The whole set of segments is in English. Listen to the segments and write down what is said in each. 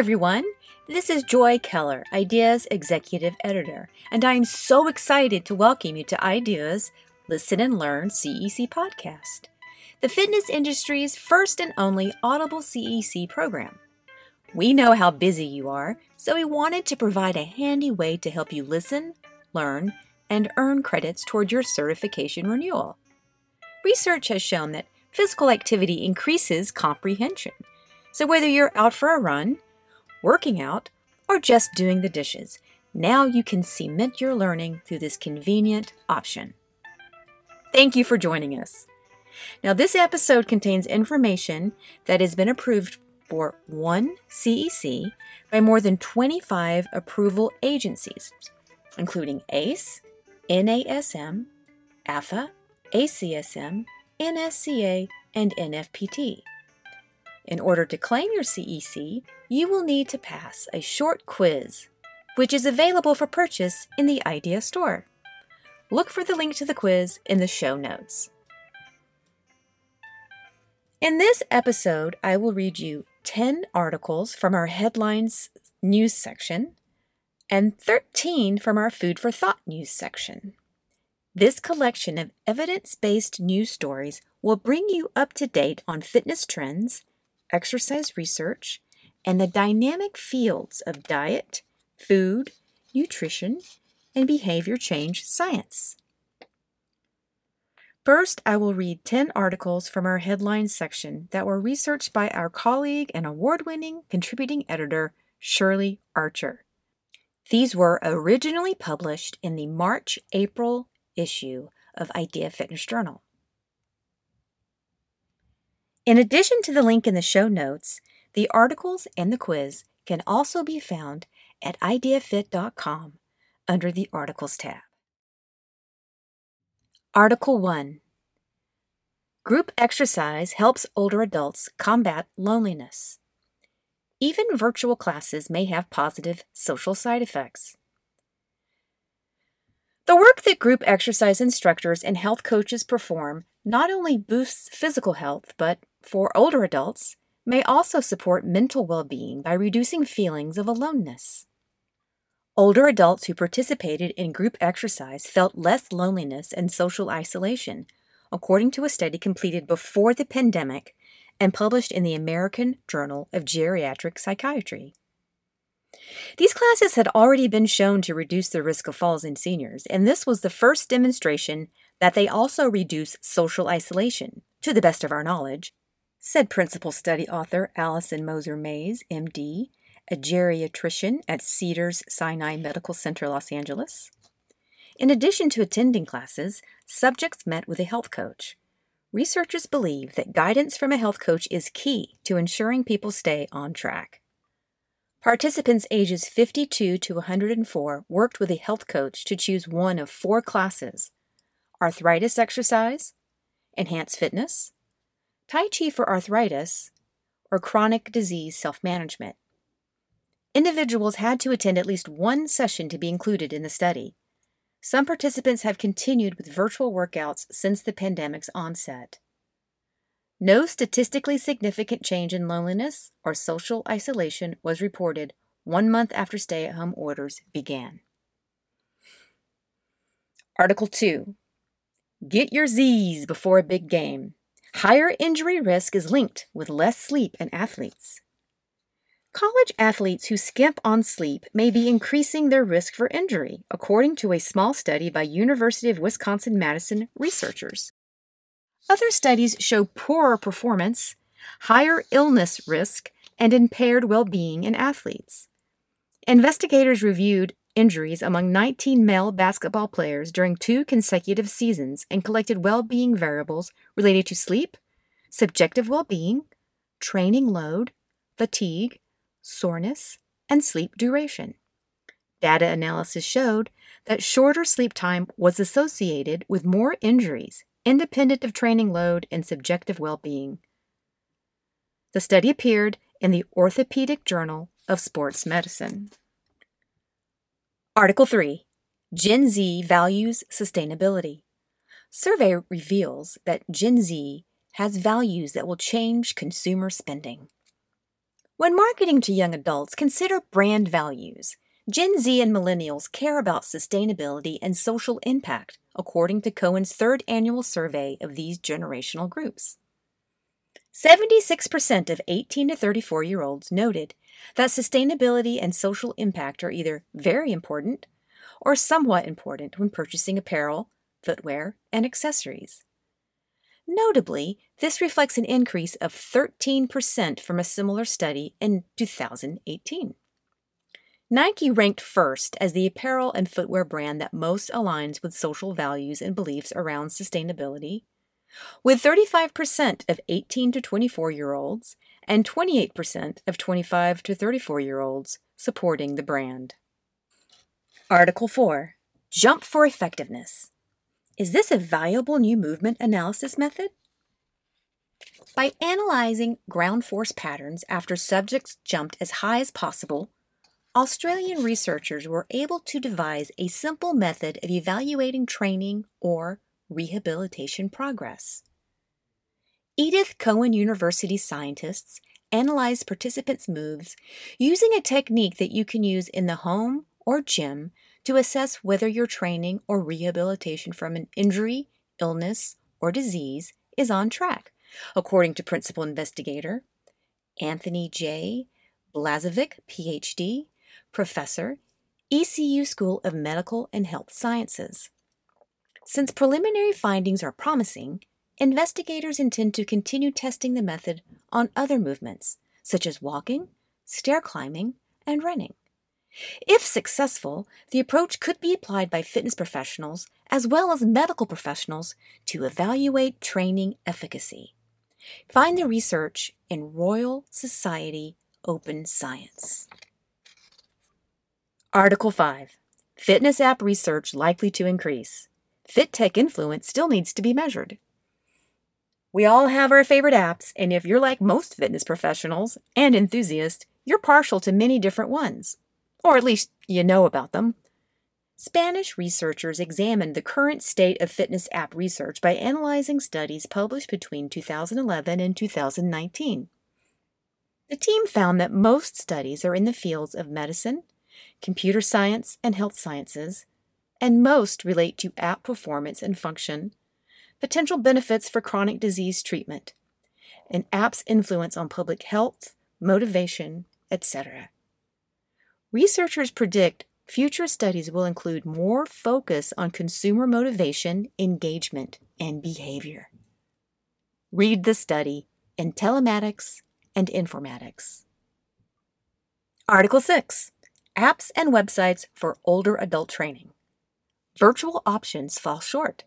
Everyone. This is Joy Keller, IDEA's Executive Editor, and I am so excited to welcome you to IDEA's Listen and Learn CEC podcast, the fitness industry's first and only audible CEC program. We know how busy you are, so we wanted to provide a handy way to help you listen, learn, and earn credits toward your certification renewal. Research has shown that physical activity increases comprehension. So whether you're out for a run, working out, or just doing the dishes, now you can cement your learning through this convenient option. Thank you for joining us. Now, this episode contains information that has been approved for one CEC by more than 25 approval agencies, including ACE, NASM, AFA, ACSM, NSCA, and NFPT. In order to claim your CEC, you will need to pass a short quiz, which is available for purchase in the IDEA store. Look for the link to the quiz in the show notes. In this episode, I will read you 10 articles from our headlines news section and 13 from our food for thought news section. This collection of evidence based news stories will bring you up to date on fitness trends, exercise research, and the dynamic fields of diet, food, nutrition, and behavior change science. First, I will read 10 articles from our headlines section that were researched by our colleague and award winning contributing editor, Shirley Archer. These were originally published in the March April issue of Idea Fitness Journal. In addition to the link in the show notes, the articles and the quiz can also be found at ideafit.com under the Articles tab. Article 1 Group exercise helps older adults combat loneliness. Even virtual classes may have positive social side effects. The work that group exercise instructors and health coaches perform not only boosts physical health, but for older adults, may also support mental well being by reducing feelings of aloneness. Older adults who participated in group exercise felt less loneliness and social isolation, according to a study completed before the pandemic and published in the American Journal of Geriatric Psychiatry. These classes had already been shown to reduce the risk of falls in seniors, and this was the first demonstration that they also reduce social isolation, to the best of our knowledge, said principal study author Allison Moser Mays, MD, a geriatrician at Cedars Sinai Medical Center, Los Angeles. In addition to attending classes, subjects met with a health coach. Researchers believe that guidance from a health coach is key to ensuring people stay on track. Participants ages 52 to 104 worked with a health coach to choose one of four classes arthritis exercise, enhanced fitness, Tai Chi for arthritis, or chronic disease self management. Individuals had to attend at least one session to be included in the study. Some participants have continued with virtual workouts since the pandemic's onset. No statistically significant change in loneliness or social isolation was reported one month after stay at home orders began. Article 2 Get your Z's before a big game. Higher injury risk is linked with less sleep in athletes. College athletes who skimp on sleep may be increasing their risk for injury, according to a small study by University of Wisconsin Madison researchers. Other studies show poorer performance, higher illness risk, and impaired well being in athletes. Investigators reviewed injuries among 19 male basketball players during two consecutive seasons and collected well being variables related to sleep, subjective well being, training load, fatigue, soreness, and sleep duration. Data analysis showed that shorter sleep time was associated with more injuries, independent of training load and subjective well being. The study appeared in the Orthopedic Journal of Sports Medicine. Article 3 Gen Z Values Sustainability. Survey reveals that Gen Z has values that will change consumer spending. When marketing to young adults, consider brand values. Gen Z and millennials care about sustainability and social impact, according to Cowen's third annual survey of these generational groups. 76% of 18 to 34 year olds noted that sustainability and social impact are either very important or somewhat important when purchasing apparel, footwear, and accessories. Notably, this reflects an increase of 13% from a similar study in 2018. Nike ranked first as the apparel and footwear brand that most aligns with social values and beliefs around sustainability, with 35% of 18 to 24 year olds and 28% of 25 to 34 year olds supporting the brand. Article 4 Jump for Effectiveness. Is this a valuable new movement analysis method? By analyzing ground force patterns after subjects jumped as high as possible, Australian researchers were able to devise a simple method of evaluating training or rehabilitation progress. Edith Cowan University scientists analyzed participants' moves using a technique that you can use in the home or gym to assess whether your training or rehabilitation from an injury, illness, or disease is on track, according to principal investigator Anthony J. Blazevich, PhD, professor, ECU School of Medical and Health Sciences. Since preliminary findings are promising, investigators intend to continue testing the method on other movements, such as walking, stair climbing, and running. If successful, the approach could be applied by fitness professionals as well as medical professionals to evaluate training efficacy. Find the research in Royal Society Open Science. Article 5 Fitness app research likely to increase. Fit tech influence still needs to be measured. We all have our favorite apps, and if you're like most fitness professionals and enthusiasts, you're partial to many different ones. Or at least you know about them. Spanish researchers examined the current state of fitness app research by analyzing studies published between 2011 and 2019. The team found that most studies are in the fields of medicine, computer science, and health sciences, and most relate to app performance and function, potential benefits for chronic disease treatment, and app's influence on public health, motivation, etc. Researchers predict future studies will include more focus on consumer motivation, engagement, and behavior. Read the study in Telematics and Informatics. Article 6 Apps and Websites for Older Adult Training virtual options fall short.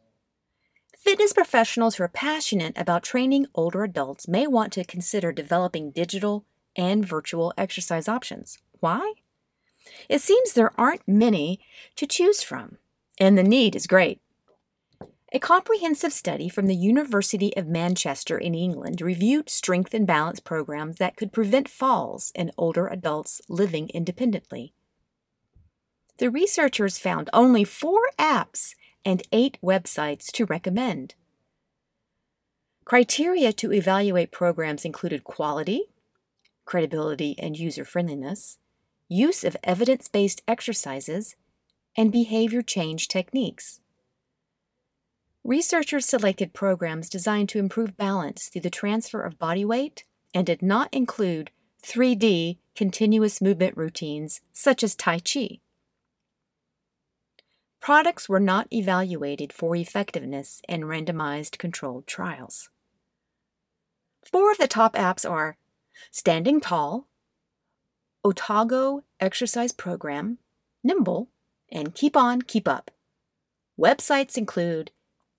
Fitness professionals who are passionate about training older adults may want to consider developing digital and virtual exercise options. Why? It seems there aren't many to choose from, and the need is great. A comprehensive study from the University of Manchester in England reviewed strength and balance programs that could prevent falls in older adults living independently the researchers found only four apps and eight websites to recommend. Criteria to evaluate programs included quality, credibility and user friendliness, use of evidence based exercises, and behavior change techniques. Researchers selected programs designed to improve balance through the transfer of body weight and did not include 3D continuous movement routines such as Tai Chi. Products were not evaluated for effectiveness in randomized controlled trials. Four of the top apps are Standing Tall, Otago Exercise Program, Nymbl, and Keep On, Keep Up. Websites include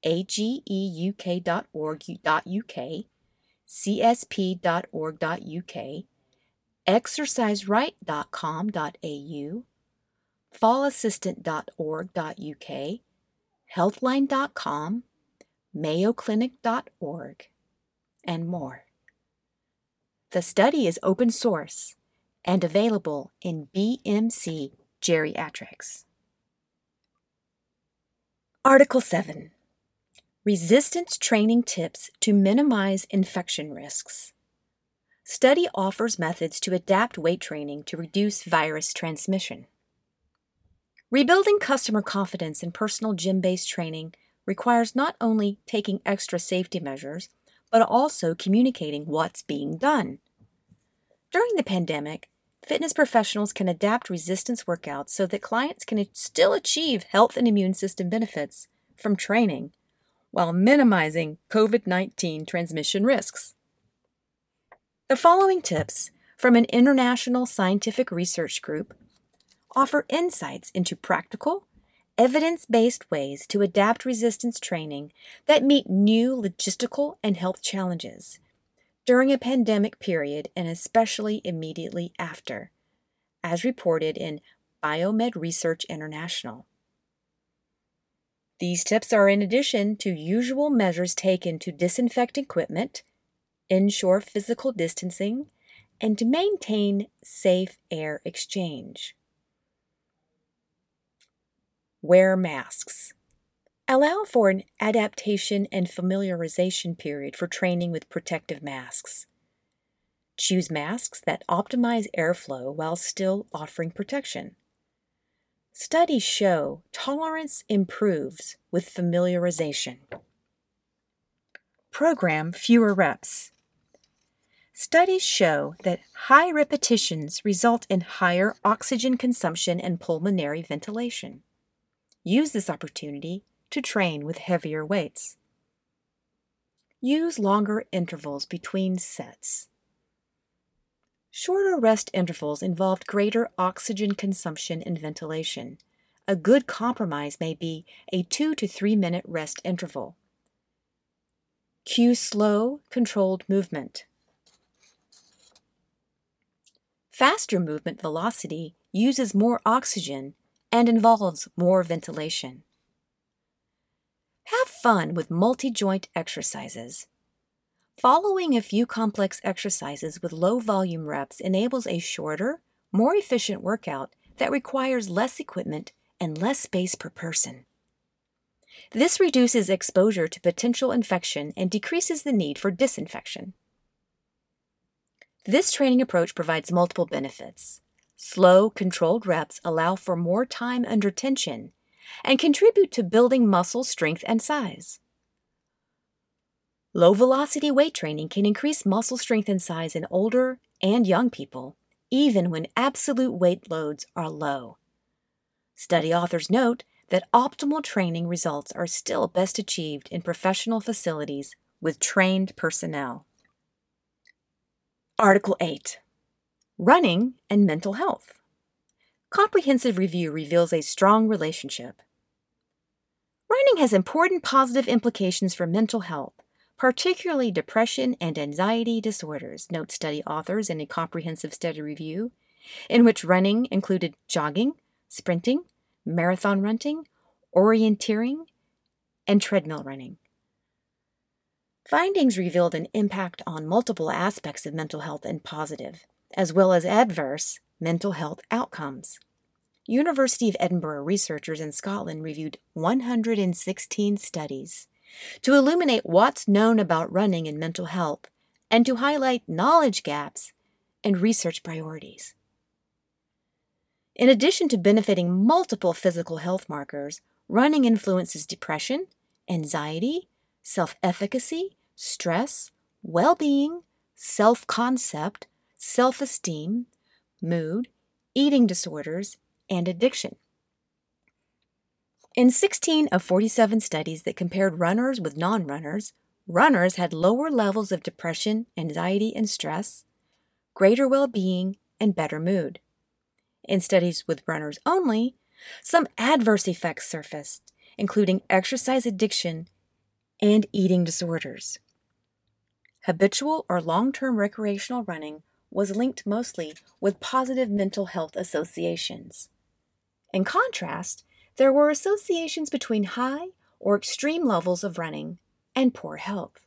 ageuk.org.uk, csp.org.uk, exerciseright.com.au, fallassistant.org.uk, healthline.com, mayoclinic.org, and more. The study is open source and available in BMC Geriatrics. Article 7 Resistance Training Tips to Minimize Infection Risks. study offers methods to adapt weight training to reduce virus transmission. Rebuilding customer confidence in personal gym based training requires not only taking extra safety measures, but also communicating what's being done. During the pandemic, fitness professionals can adapt resistance workouts so that clients can still achieve health and immune system benefits from training while minimizing COVID 19 transmission risks. The following tips from an international scientific research group offer insights into practical, evidence based ways to adapt resistance training that meet new logistical and health challenges during a pandemic period and especially immediately after, as reported in Biomed Research International. These tips are in addition to usual measures taken to disinfect equipment, ensure physical distancing, and to maintain safe air exchange. Wear masks. Allow for an adaptation and familiarization period for training with protective masks. Choose masks that optimize airflow while still offering protection. Studies show tolerance improves with familiarization. Program fewer reps. Studies show that high repetitions result in higher oxygen consumption and pulmonary ventilation. Use this opportunity to train with heavier weights. Use longer intervals between sets. Shorter rest intervals involved greater oxygen consumption and ventilation. A good compromise may be a two to three minute rest interval. Cue slow, controlled movement. Faster movement velocity uses more oxygen and involves more ventilation. Have fun with multi joint exercises. Following a few complex exercises with low volume reps enables a shorter, more efficient workout that requires less equipment and less space per person. This reduces exposure to potential infection and decreases the need for disinfection. This training approach provides multiple benefits. Slow, controlled reps allow for more time under tension and contribute to building muscle strength and size. Low velocity weight training can increase muscle strength and size in older and young people, even when absolute weight loads are low. Study authors note that optimal training results are still best achieved in professional facilities with trained personnel. Article 8 Running and Mental Health. Comprehensive review reveals a strong relationship. Running has important positive implications for mental health particularly depression and anxiety disorders, note study authors in a comprehensive study review, in which running included jogging, sprinting, marathon running, orienteering, and treadmill running. Findings revealed an impact on multiple aspects of mental health and positive, as well as adverse, mental health outcomes. University of Edinburgh researchers in Scotland reviewed 116 studies to illuminate what's known about running and mental health, and to highlight knowledge gaps and research priorities. In addition to benefiting multiple physical health markers, running influences depression, anxiety, self efficacy, stress, well being, self concept, self esteem, mood, eating disorders, and addiction. In 16 of 47 studies that compared runners with non runners, runners had lower levels of depression, anxiety, and stress, greater well being, and better mood. In studies with runners only, some adverse effects surfaced, including exercise addiction and eating disorders. Habitual or long term recreational running was linked mostly with positive mental health associations. In contrast, there were associations between high or extreme levels of running and poor health.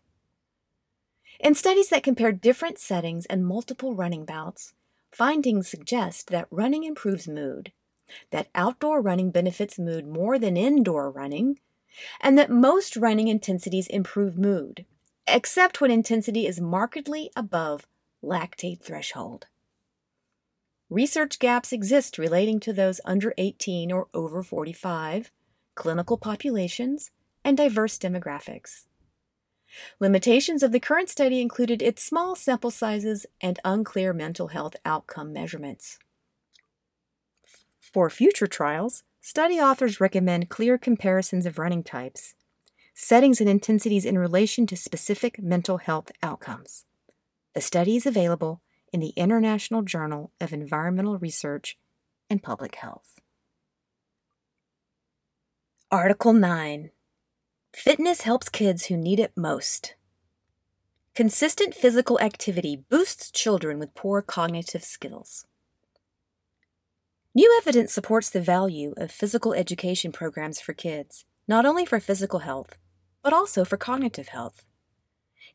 In studies that compared different settings and multiple running bouts, findings suggest that running improves mood, that outdoor running benefits mood more than indoor running, and that most running intensities improve mood, except when intensity is markedly above lactate threshold. Research gaps exist relating to those under 18 or over 45, clinical populations, and diverse demographics. Limitations of the current study included its small sample sizes and unclear mental health outcome measurements. For future trials, study authors recommend clear comparisons of running types, settings and intensities in relation to specific mental health outcomes. The study is available in the International Journal of Environmental Research and Public Health. Article 9 Fitness helps kids who need it most. Consistent physical activity boosts children with poor cognitive skills. New evidence supports the value of physical education programs for kids, not only for physical health, but also for cognitive health.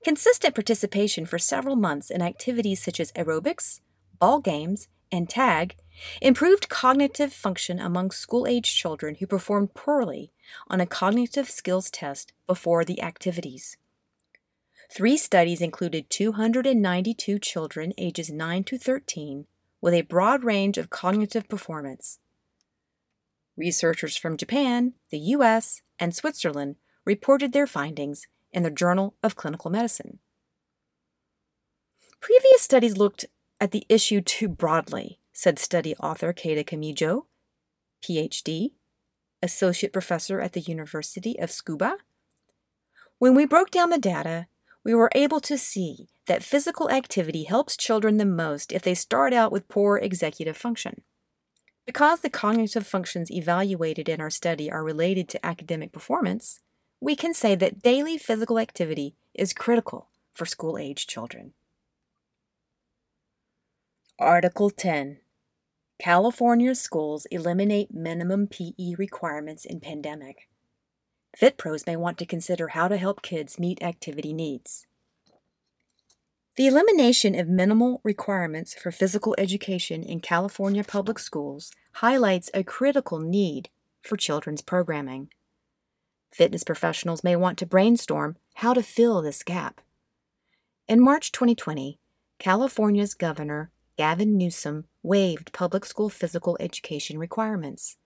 Consistent participation for several months in activities such as aerobics, ball games, and tag improved cognitive function among school age children who performed poorly on a cognitive skills test before the activities. Three studies included 292 children ages 9 to 13 with a broad range of cognitive performance. Researchers from Japan, the US, and Switzerland reported their findings in the Journal of Clinical Medicine. Previous studies looked at the issue too broadly, said study author Keita Kamijo, PhD, associate professor at the University of Tsukuba. When we broke down the data, we were able to see that physical activity helps children the most if they start out with poor executive function. Because the cognitive functions evaluated in our study are related to academic performance, we can say that daily physical activity is critical for school age children. Article 10 California schools eliminate minimum PE requirements in pandemic. FitPros may want to consider how to help kids meet activity needs. The elimination of minimal requirements for physical education in California public schools highlights a critical need for children's programming. Fitness professionals may want to brainstorm how to fill this gap. In March 2020, California's Governor Gavin Newsom waived public school physical education requirements.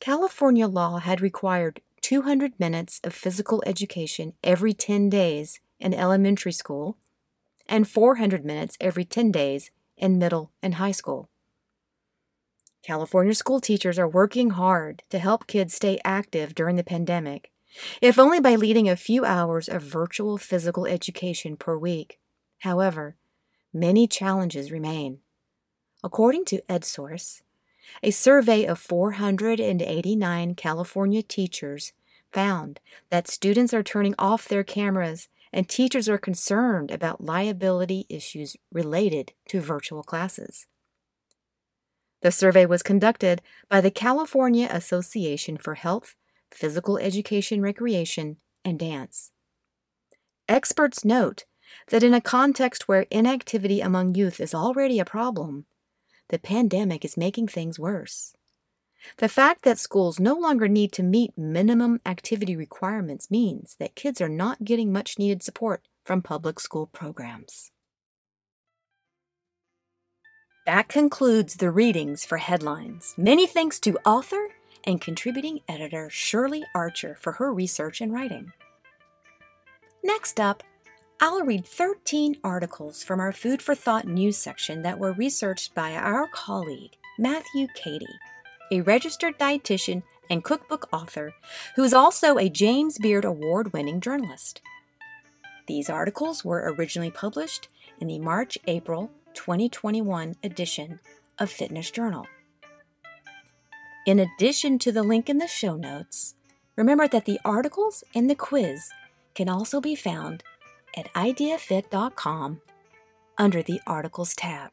California law had required 200 minutes of physical education every 10 days in elementary school and 400 minutes every 10 days in middle and high school. California school teachers are working hard to help kids stay active during the pandemic, if only by leading a few hours of virtual physical education per week. However, many challenges remain. According to EdSource, a survey of 489 California teachers found that students are turning off their cameras and teachers are concerned about liability issues related to virtual classes. The survey was conducted by the California Association for Health, Physical Education, Recreation, and Dance. Experts note that in a context where inactivity among youth is already a problem, the pandemic is making things worse. The fact that schools no longer need to meet minimum activity requirements means that kids are not getting much needed support from public school programs. That concludes the readings for headlines. Many thanks to author and contributing editor Shirley Archer for her research and writing. Next up, I'll read 13 articles from our Food for Thought news section that were researched by our colleague, Matthew Kadey, a registered dietitian and cookbook author who is also a James Beard Award winning journalist. These articles were originally published in the March April 2021 edition of Fitness Journal. In addition to the link in the show notes, remember that the articles and the quiz can also be found at ideafit.com under the Articles tab.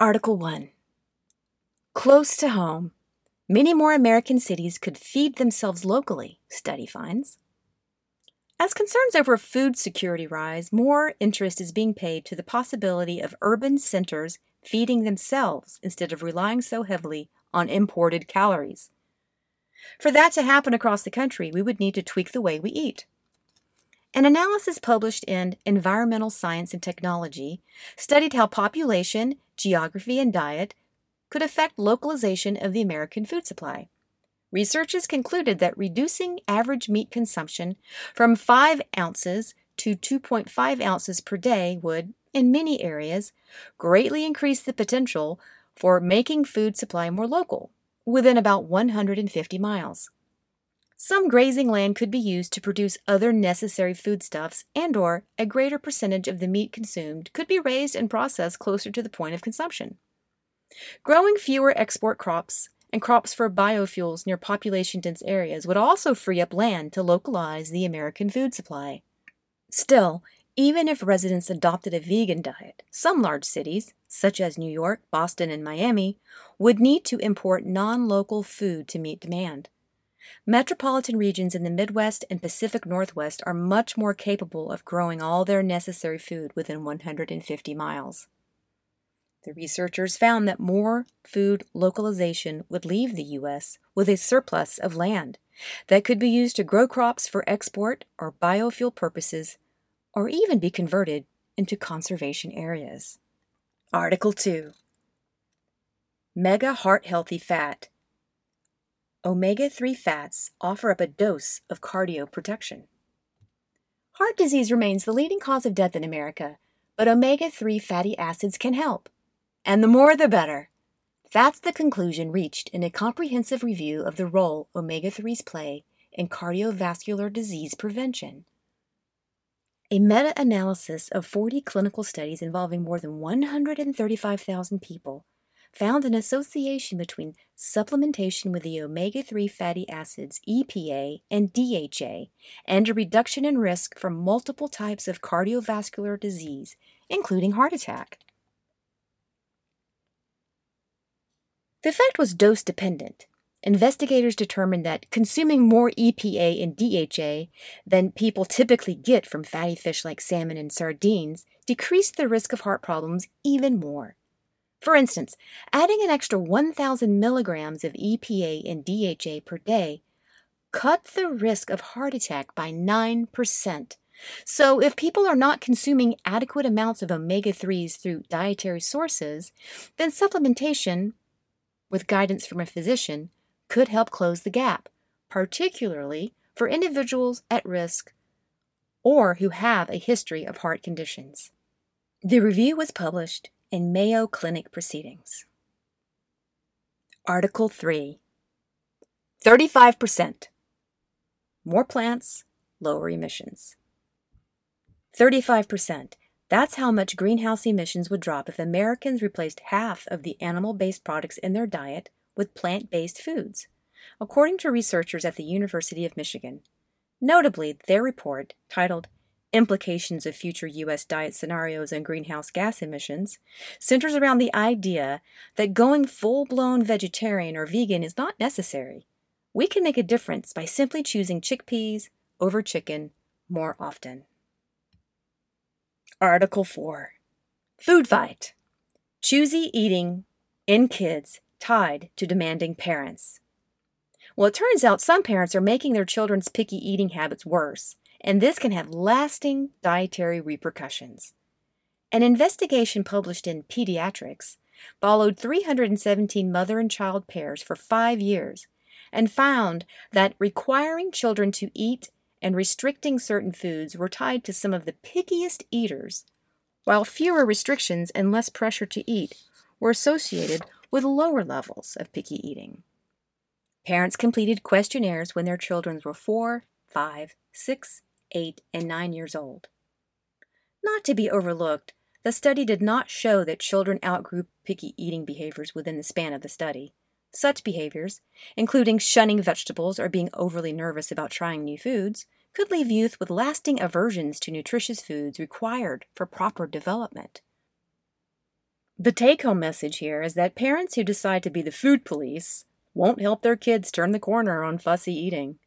Article 1 Close to home, many more American cities could feed themselves locally, study finds. As concerns over food security rise, more interest is being paid to the possibility of urban centers feeding themselves instead of relying so heavily on imported calories. For that to happen across the country, we would need to tweak the way we eat. An analysis published in Environmental Science and Technology studied how population, geography, and diet could affect localization of the American food supply. Researchers concluded that reducing average meat consumption from 5 ounces to 2.5 ounces per day would, in many areas, greatly increase the potential for making food supply more local, within about 150 miles. Some grazing land could be used to produce other necessary foodstuffs and or a greater percentage of the meat consumed could be raised and processed closer to the point of consumption. Growing fewer export crops and crops for biofuels near population dense areas would also free up land to localize the American food supply. Still, even if residents adopted a vegan diet, some large cities, such as New York, Boston, and Miami, would need to import non local food to meet demand. Metropolitan regions in the Midwest and Pacific Northwest are much more capable of growing all their necessary food within 150 miles. The researchers found that more food localization would leave the U.S. with a surplus of land that could be used to grow crops for export or biofuel purposes, or even be converted into conservation areas. Article 2 Mega Heart Healthy Fat Omega 3 fats offer up a dose of cardio protection. Heart disease remains the leading cause of death in America, but omega 3 fatty acids can help and the more the better. That's the conclusion reached in a comprehensive review of the role omega 3s play in cardiovascular disease prevention. A meta analysis of 40 clinical studies involving more than 135,000 people found an association between supplementation with the omega 3 fatty acids EPA and DHA and a reduction in risk for multiple types of cardiovascular disease, including heart attack. The effect was dose dependent. Investigators determined that consuming more EPA and DHA than people typically get from fatty fish like salmon and sardines decreased the risk of heart problems even more. For instance, adding an extra 1,000 milligrams of EPA and DHA per day cut the risk of heart attack by 9%. So, if people are not consuming adequate amounts of omega 3s through dietary sources, then supplementation with guidance from a physician, could help close the gap, particularly for individuals at risk or who have a history of heart conditions. The review was published in Mayo Clinic Proceedings. Article 3 35%. More plants, lower emissions. 35%. That's how much greenhouse emissions would drop if Americans replaced half of the animal based products in their diet with plant based foods, according to researchers at the University of Michigan. Notably, their report, titled Implications of Future U.S. Diet Scenarios and Greenhouse Gas Emissions, centers around the idea that going full blown vegetarian or vegan is not necessary. We can make a difference by simply choosing chickpeas over chicken more often. Article 4 Food Fight Choosy Eating in Kids Tied to Demanding Parents. Well, it turns out some parents are making their children's picky eating habits worse, and this can have lasting dietary repercussions. An investigation published in Pediatrics followed 317 mother and child pairs for five years and found that requiring children to eat and restricting certain foods were tied to some of the pickiest eaters, while fewer restrictions and less pressure to eat were associated with lower levels of picky eating. Parents completed questionnaires when their children were 4, 5, 6, 8, and 9 years old. Not to be overlooked, the study did not show that children outgrew picky eating behaviors within the span of the study. Such behaviors, including shunning vegetables or being overly nervous about trying new foods, could leave youth with lasting aversions to nutritious foods required for proper development. The take home message here is that parents who decide to be the food police won't help their kids turn the corner on fussy eating.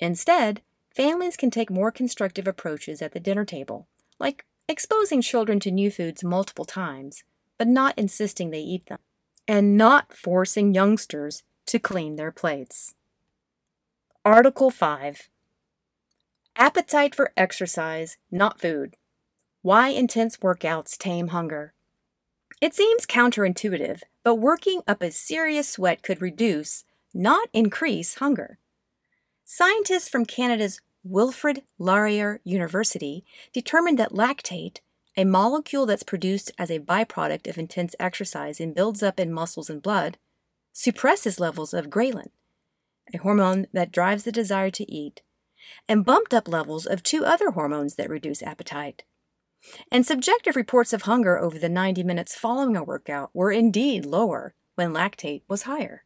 Instead, families can take more constructive approaches at the dinner table, like exposing children to new foods multiple times, but not insisting they eat them and not forcing youngsters to clean their plates. Article 5 Appetite for exercise, not food. Why intense workouts tame hunger. It seems counterintuitive, but working up a serious sweat could reduce, not increase, hunger. Scientists from Canada's Wilfrid Laurier University determined that lactate, a molecule that's produced as a byproduct of intense exercise and builds up in muscles and blood, suppresses levels of ghrelin, a hormone that drives the desire to eat, and bumped up levels of two other hormones that reduce appetite. And subjective reports of hunger over the 90 minutes following a workout were indeed lower when lactate was higher.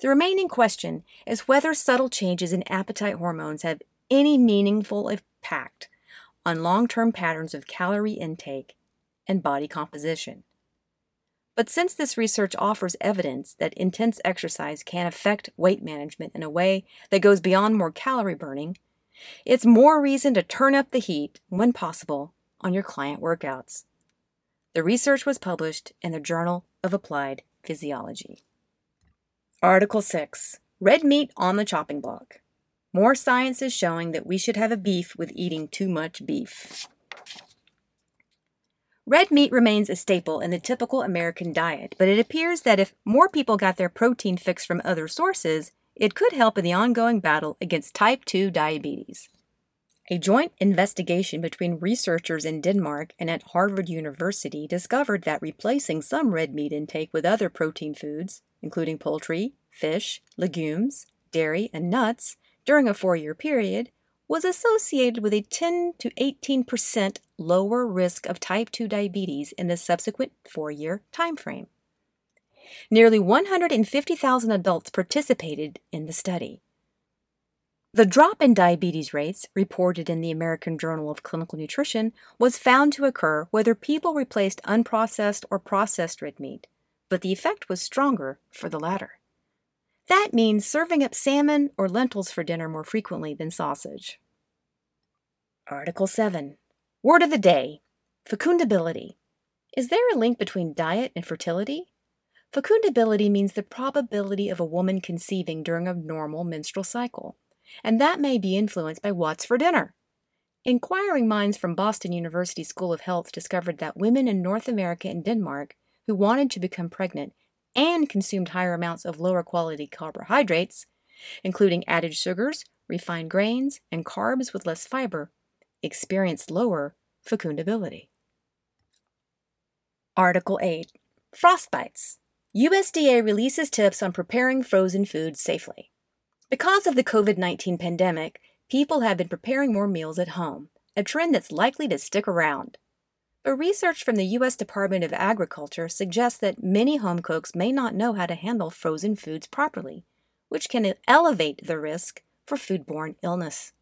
The remaining question is whether subtle changes in appetite hormones have any meaningful impact on long term patterns of calorie intake and body composition. But since this research offers evidence that intense exercise can affect weight management in a way that goes beyond more calorie burning, it's more reason to turn up the heat, when possible, on your client workouts. The research was published in the Journal of Applied Physiology. Article 6 Red Meat on the Chopping Block. More science is showing that we should have a beef with eating too much beef. Red meat remains a staple in the typical American diet, but it appears that if more people got their protein fix from other sources, it could help in the ongoing battle against type 2 diabetes. A joint investigation between researchers in Denmark and at Harvard University discovered that replacing some red meat intake with other protein foods, including poultry, fish, legumes, dairy, and nuts, during a four year period, was associated with a 10 to 18% lower risk of type 2 diabetes in the subsequent four year time frame. Nearly 150,000 adults participated in the study. The drop in diabetes rates, reported in the American Journal of Clinical Nutrition, was found to occur whether people replaced unprocessed or processed red meat, but the effect was stronger for the latter. That means serving up salmon or lentils for dinner more frequently than sausage. Article 7 Word of the Day Fecundability. Is there a link between diet and fertility? Fecundability means the probability of a woman conceiving during a normal menstrual cycle, and that may be influenced by what's for dinner. Inquiring minds from Boston University School of Health discovered that women in North America and Denmark who wanted to become pregnant and consumed higher amounts of lower quality carbohydrates, including added sugars, refined grains, and carbs with less fiber, experienced lower fecundability. Article 8 Frostbites. USDA releases tips on preparing frozen foods safely. Because of the COVID 19 pandemic, people have been preparing more meals at home, a trend that's likely to stick around. But research from the U.S. Department of Agriculture suggests that many home cooks may not know how to handle frozen foods properly, which can elevate the risk for foodborne illness.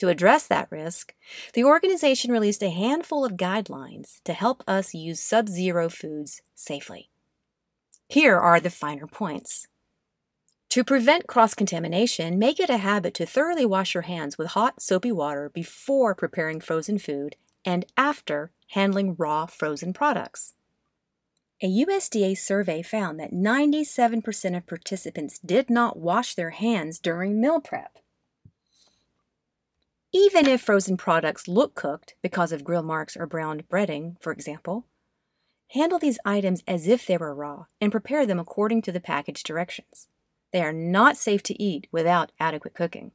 To address that risk, the organization released a handful of guidelines to help us use sub zero foods safely. Here are the finer points. To prevent cross contamination, make it a habit to thoroughly wash your hands with hot, soapy water before preparing frozen food and after handling raw frozen products. A USDA survey found that 97% of participants did not wash their hands during meal prep. Even if frozen products look cooked because of grill marks or browned breading, for example, handle these items as if they were raw and prepare them according to the package directions. They are not safe to eat without adequate cooking.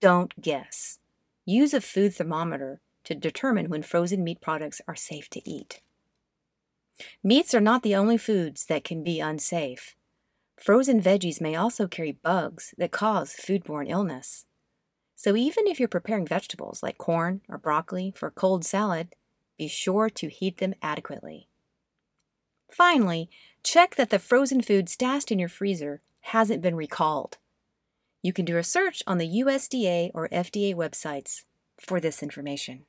Don't guess. Use a food thermometer to determine when frozen meat products are safe to eat. Meats are not the only foods that can be unsafe. Frozen veggies may also carry bugs that cause foodborne illness. So even if you're preparing vegetables like corn or broccoli for a cold salad, be sure to heat them adequately. Finally, check that the frozen food stashed in your freezer hasn't been recalled. You can do a search on the USDA or FDA websites for this information.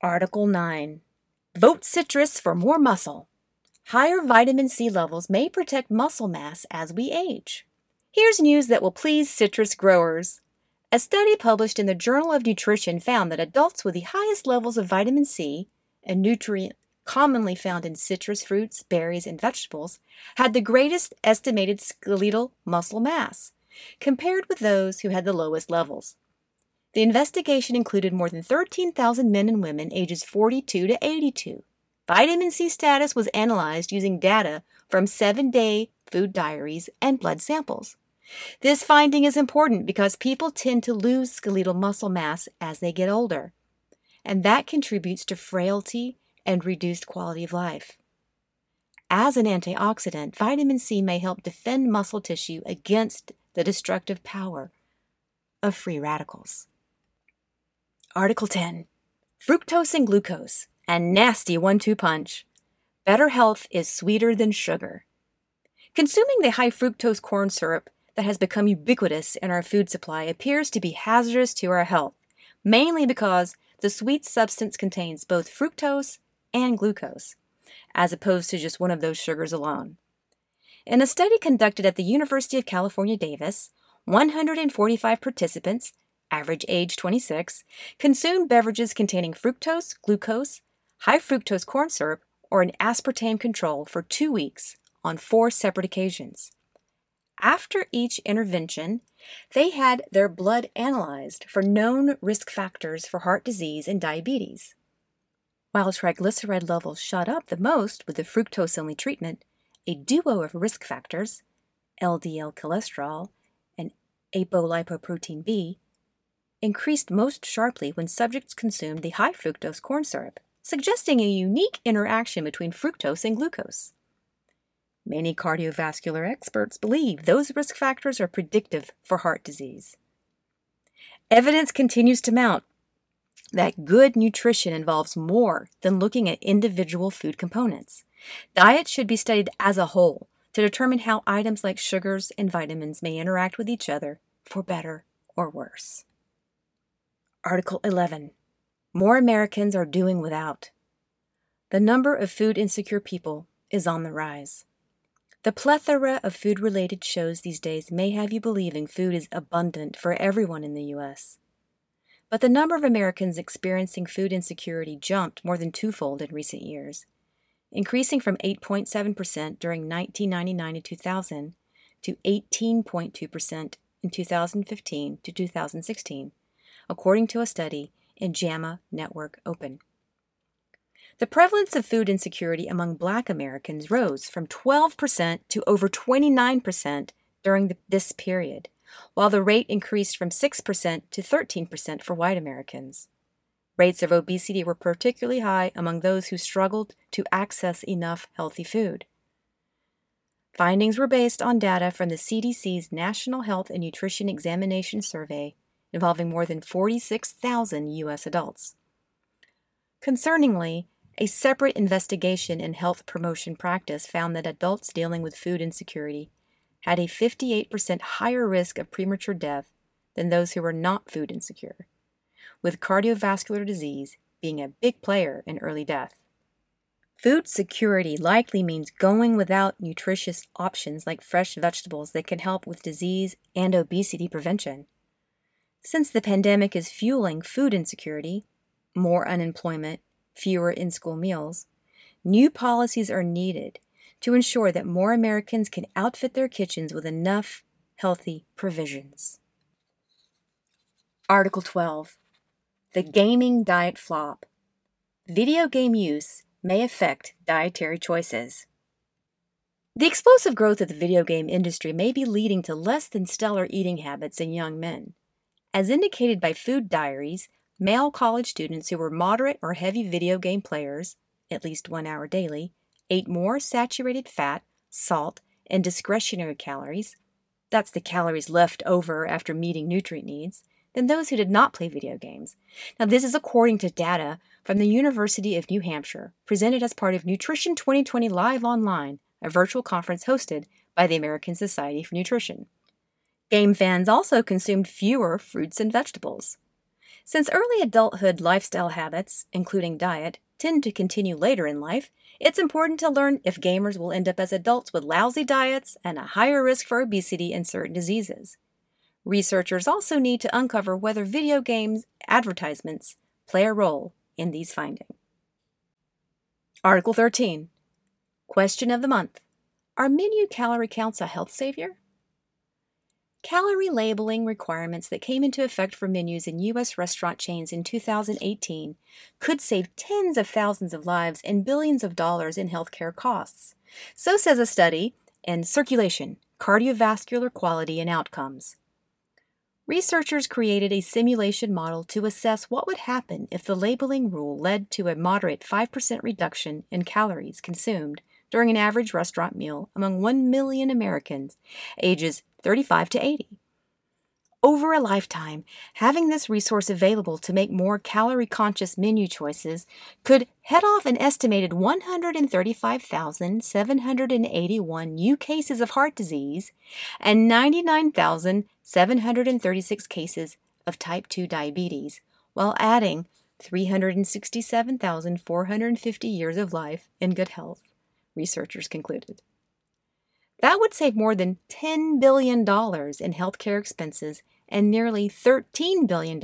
Article 9 Vote citrus for more muscle. Higher vitamin C levels may protect muscle mass as we age. Here's news that will please citrus growers. A study published in the Journal of Nutrition found that adults with the highest levels of vitamin C, a nutrient commonly found in citrus fruits, berries, and vegetables, had the greatest estimated skeletal muscle mass, compared with those who had the lowest levels. The investigation included more than 13,000 men and women ages 42 to 82. Vitamin C status was analyzed using data from seven day food diaries and blood samples. This finding is important because people tend to lose skeletal muscle mass as they get older, and that contributes to frailty and reduced quality of life. As an antioxidant, vitamin C may help defend muscle tissue against the destructive power of free radicals. Article 10 Fructose and glucose, a nasty one two punch. Better health is sweeter than sugar. Consuming the high fructose corn syrup that has become ubiquitous in our food supply appears to be hazardous to our health, mainly because the sweet substance contains both fructose and glucose as opposed to just one of those sugars alone. In a study conducted at the University of California, Davis, 145 participants, average age 26, consumed beverages containing fructose, glucose, high fructose corn syrup, or an aspartame control for two weeks on four separate occasions. After each intervention, they had their blood analyzed for known risk factors for heart disease and diabetes. While triglyceride levels shot up the most with the fructose only treatment, a duo of risk factors, LDL cholesterol and apolipoprotein B, increased most sharply when subjects consumed the high fructose corn syrup, suggesting a unique interaction between fructose and glucose. Many cardiovascular experts believe those risk factors are predictive for heart disease. Evidence continues to mount that good nutrition involves more than looking at individual food components. Diet should be studied as a whole to determine how items like sugars and vitamins may interact with each other for better or worse. Article 11 More Americans are doing without. The number of food insecure people is on the rise. The plethora of food related shows these days may have you believing food is abundant for everyone in the U.S. But the number of Americans experiencing food insecurity jumped more than twofold in recent years, increasing from 8.7% during 1999 to 2000 to 18.2% in 2015 to 2016, according to a study in JAMA Network Open. The prevalence of food insecurity among black Americans rose from 12% to over 29% during the, this period, while the rate increased from 6% to 13% for white Americans. Rates of obesity were particularly high among those who struggled to access enough healthy food. Findings were based on data from the CDC's National Health and Nutrition Examination Survey involving more than 46,000 U.S. adults. Concerningly, a separate investigation in health promotion practice found that adults dealing with food insecurity had a 58% higher risk of premature death than those who were not food insecure, with cardiovascular disease being a big player in early death. Food security likely means going without nutritious options like fresh vegetables that can help with disease and obesity prevention. Since the pandemic is fueling food insecurity, more unemployment, fewer in school meals, new policies are needed to ensure that more Americans can outfit their kitchens with enough healthy provisions. Article 12 The Gaming Diet Flop Video game use may affect dietary choices. The explosive growth of the video game industry may be leading to less than stellar eating habits in young men. As indicated by Food Diaries, male college students who were moderate or heavy video game players, at least one hour daily, ate more saturated fat, salt, and discretionary calories that's the calories left over after meeting nutrient needs than those who did not play video games. Now, this is according to data from the University of New Hampshire, presented as part of Nutrition 2020 Live Online, a virtual conference hosted by the American Society for Nutrition. Game fans also consumed fewer fruits and vegetables. Since early adulthood lifestyle habits, including diet, tend to continue later in life, it's important to learn if gamers will end up as adults with lousy diets and a higher risk for obesity and certain diseases. Researchers also need to uncover whether video games advertisements play a role in these findings. Article 13 Question of the Month Are menu calorie counts a health savior? Calorie labeling requirements that came into effect for menus in U.S. restaurant chains in 2018 could save tens of thousands of lives and billions of dollars in healthcare costs. So says a study in Circulation Cardiovascular Quality and Outcomes. Researchers created a simulation model to assess what would happen if the labeling rule led to a moderate 5% reduction in calories consumed during an average restaurant meal among 1 million Americans ages 35 to 80. Over a lifetime, having this resource available to make more calorie conscious menu choices could head off an estimated 135,781 new cases of heart disease and 99,736 cases of type 2 diabetes, while adding 367,450 years of life in good health, researchers concluded. That would save more than $10 billion in healthcare expenses and nearly $13 billion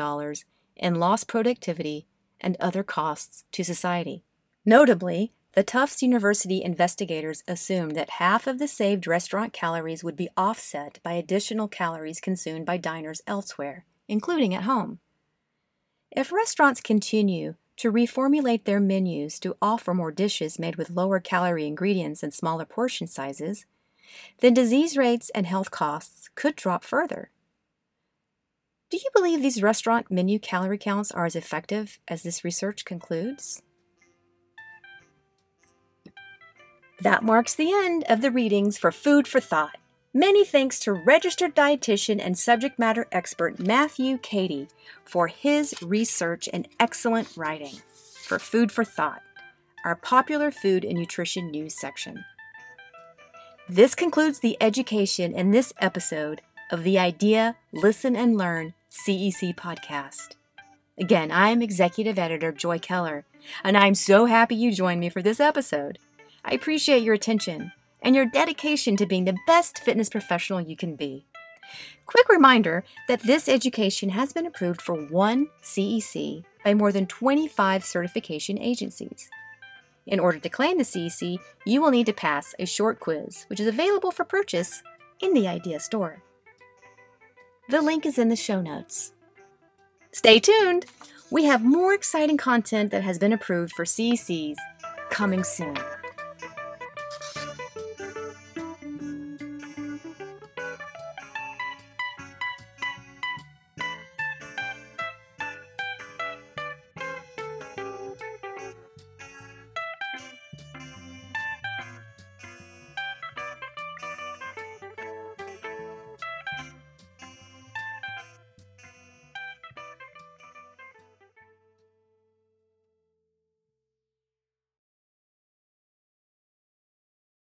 in lost productivity and other costs to society. Notably, the Tufts University investigators assumed that half of the saved restaurant calories would be offset by additional calories consumed by diners elsewhere, including at home. If restaurants continue to reformulate their menus to offer more dishes made with lower calorie ingredients and smaller portion sizes, then disease rates and health costs could drop further. Do you believe these restaurant menu calorie counts are as effective as this research concludes? That marks the end of the readings for Food for Thought. Many thanks to registered dietitian and subject matter expert Matthew Kadey for his research and excellent writing for Food for Thought, our popular food and nutrition news section. This concludes the education in this episode of the Idea, Listen, and Learn CEC podcast. Again, I'm executive editor Joy Keller, and I'm so happy you joined me for this episode. I appreciate your attention and your dedication to being the best fitness professional you can be. Quick reminder that this education has been approved for one CEC by more than 25 certification agencies. In order to claim the CEC, you will need to pass a short quiz, which is available for purchase in the Idea Store. The link is in the show notes. Stay tuned! We have more exciting content that has been approved for CECs coming soon.